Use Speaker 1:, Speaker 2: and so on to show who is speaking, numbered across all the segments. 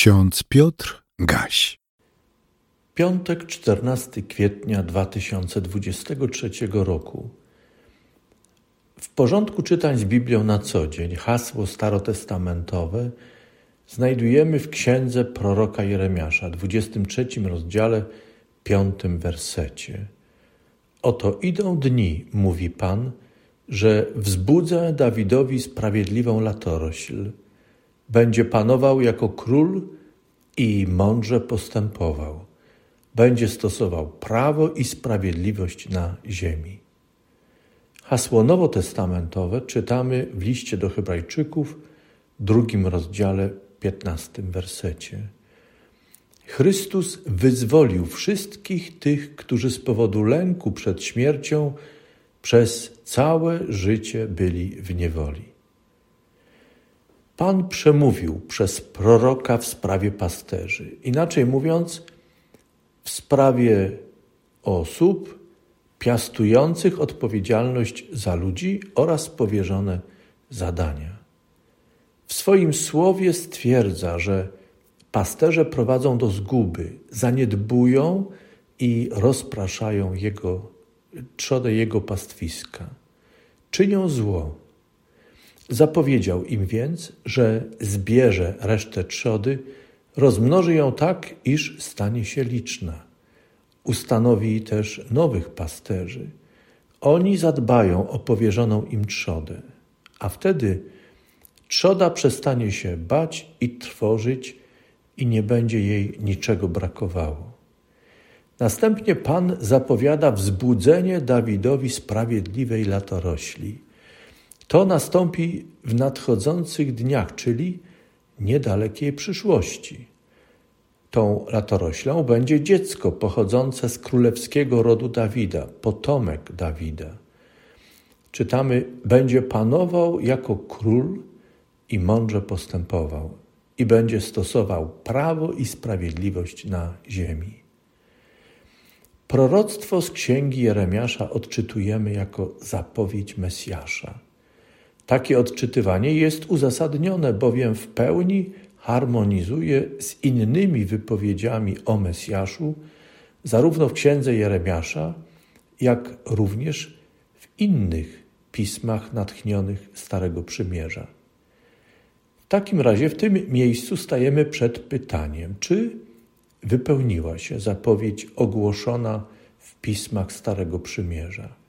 Speaker 1: Ksiądz Piotr Gaś.
Speaker 2: Piątek 14 kwietnia 2023 roku. W porządku czytań z Biblią na co dzień hasło starotestamentowe znajdujemy w księdze proroka Jeremiasza, 23 rozdziale, 5 wersecie. Oto idą dni, mówi Pan, że wzbudzę Dawidowi sprawiedliwą latorośl. Będzie panował jako król i mądrze postępował. Będzie stosował prawo i sprawiedliwość na ziemi. Hasło nowotestamentowe czytamy w liście do Hebrajczyków, drugim rozdziale, piętnastym wersecie. Chrystus wyzwolił wszystkich tych, którzy z powodu lęku przed śmiercią przez całe życie byli w niewoli. Pan przemówił przez proroka w sprawie pasterzy. Inaczej mówiąc, w sprawie osób piastujących odpowiedzialność za ludzi oraz powierzone zadania. W swoim słowie stwierdza, że pasterze prowadzą do zguby, zaniedbują i rozpraszają jego, trzodę jego pastwiska. Czynią zło. Zapowiedział im więc, że zbierze resztę trzody, rozmnoży ją tak, iż stanie się liczna. Ustanowi też nowych pasterzy. Oni zadbają o powierzoną im trzodę, a wtedy trzoda przestanie się bać i trwożyć i nie będzie jej niczego brakowało. Następnie Pan zapowiada wzbudzenie Dawidowi sprawiedliwej latorośli. To nastąpi w nadchodzących dniach, czyli niedalekiej przyszłości. Tą latoroślą będzie dziecko pochodzące z królewskiego rodu Dawida, potomek Dawida. Czytamy: Będzie panował jako król i mądrze postępował, i będzie stosował prawo i sprawiedliwość na ziemi. Proroctwo z księgi Jeremiasza odczytujemy jako zapowiedź Mesjasza. Takie odczytywanie jest uzasadnione, bowiem w pełni harmonizuje z innymi wypowiedziami o Mesjaszu, zarówno w księdze Jeremiasza, jak również w innych pismach natchnionych Starego Przymierza. W takim razie w tym miejscu stajemy przed pytaniem, czy wypełniła się zapowiedź ogłoszona w pismach Starego Przymierza.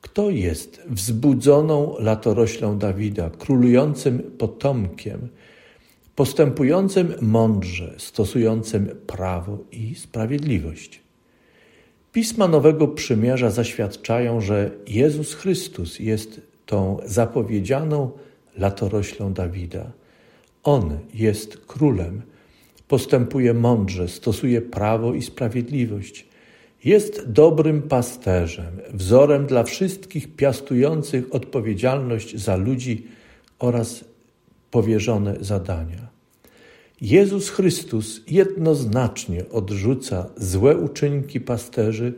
Speaker 2: Kto jest wzbudzoną latoroślą Dawida, królującym potomkiem, postępującym mądrze, stosującym prawo i sprawiedliwość? Pisma Nowego Przymierza zaświadczają, że Jezus Chrystus jest tą zapowiedzianą latoroślą Dawida. On jest królem, postępuje mądrze, stosuje prawo i sprawiedliwość. Jest dobrym pasterzem, wzorem dla wszystkich piastujących odpowiedzialność za ludzi oraz powierzone zadania. Jezus Chrystus jednoznacznie odrzuca złe uczynki pasterzy,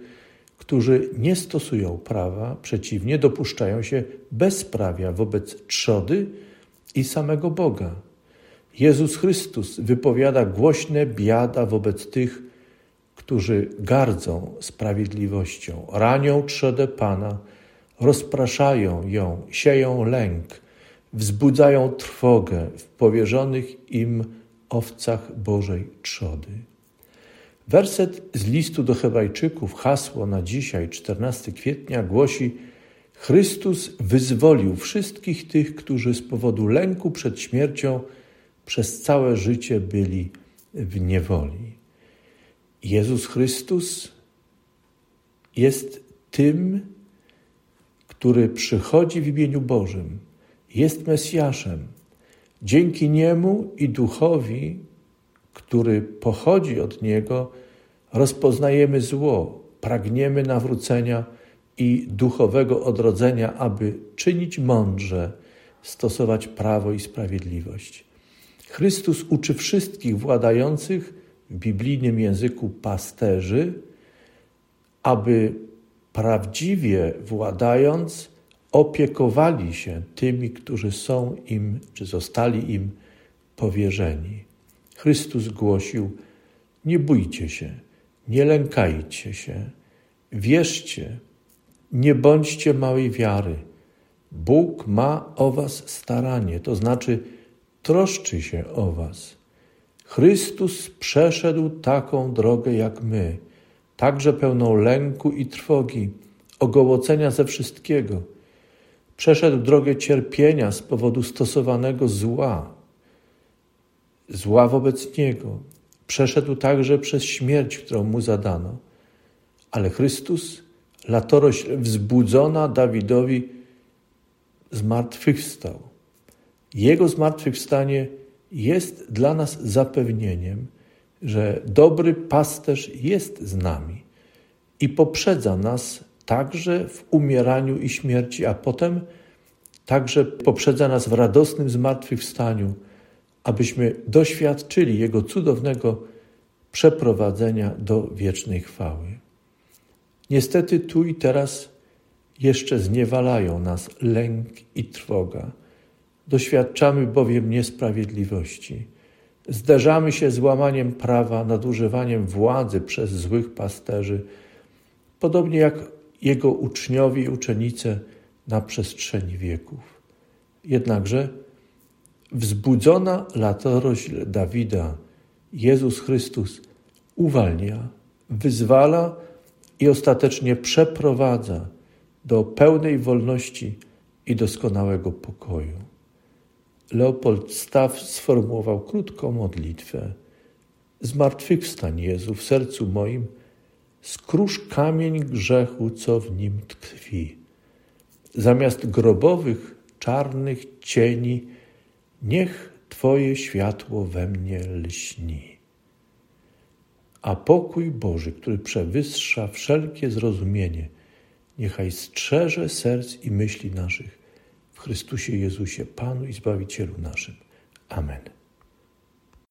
Speaker 2: którzy nie stosują prawa, przeciwnie, dopuszczają się bezprawia wobec trzody i samego Boga. Jezus Chrystus wypowiada głośne biada wobec tych, którzy gardzą sprawiedliwością, ranią trzodę Pana, rozpraszają ją, sieją lęk, wzbudzają trwogę w powierzonych im owcach Bożej trzody. Werset z listu do Hebrajczyków, hasło na dzisiaj, 14 kwietnia, głosi: Chrystus wyzwolił wszystkich tych, którzy z powodu lęku przed śmiercią przez całe życie byli w niewoli. Jezus Chrystus jest tym, który przychodzi w imieniu Bożym, jest Mesjaszem. Dzięki Niemu i Duchowi, który pochodzi od Niego, rozpoznajemy zło, pragniemy nawrócenia i duchowego odrodzenia, aby czynić mądrze, stosować prawo i sprawiedliwość. Chrystus uczy wszystkich władających biblijnym języku pasterzy, aby prawdziwie władając, opiekowali się tymi, którzy są im, czy zostali im powierzeni. Chrystus głosił: Nie bójcie się, nie lękajcie się, wierzcie, nie bądźcie małej wiary. Bóg ma o was staranie, to znaczy troszczy się o was. Chrystus przeszedł taką drogę jak my, także pełną lęku i trwogi, ogołocenia ze wszystkiego. Przeszedł drogę cierpienia z powodu stosowanego zła, zła wobec Niego. Przeszedł także przez śmierć, którą mu zadano. Ale Chrystus, latorośl wzbudzona Dawidowi, zmartwychwstał. Jego zmartwychwstanie jest dla nas zapewnieniem, że dobry pasterz jest z nami i poprzedza nas także w umieraniu i śmierci, a potem także poprzedza nas w radosnym zmartwychwstaniu, abyśmy doświadczyli Jego cudownego przeprowadzenia do wiecznej chwały. Niestety tu i teraz jeszcze zniewalają nas lęk i trwoga. Doświadczamy bowiem niesprawiedliwości. Zderzamy się z łamaniem prawa, nadużywaniem władzy przez złych pasterzy, podobnie jak jego uczniowie i uczennice na przestrzeni wieków. Jednakże wzbudzona latorośl Dawida, Jezus Chrystus, uwalnia, wyzwala i ostatecznie przeprowadza do pełnej wolności i doskonałego pokoju. Leopold Staw sformułował krótką modlitwę. Zmartwychwstań Jezu w sercu moim, skrusz kamień grzechu, co w nim tkwi. Zamiast grobowych, czarnych cieni, niech Twoje światło we mnie lśni. A pokój Boży, który przewyższa wszelkie zrozumienie, niechaj strzeże serc i myśli naszych w Chrystusie Jezusie, Panu i Zbawicielu naszym. Amen.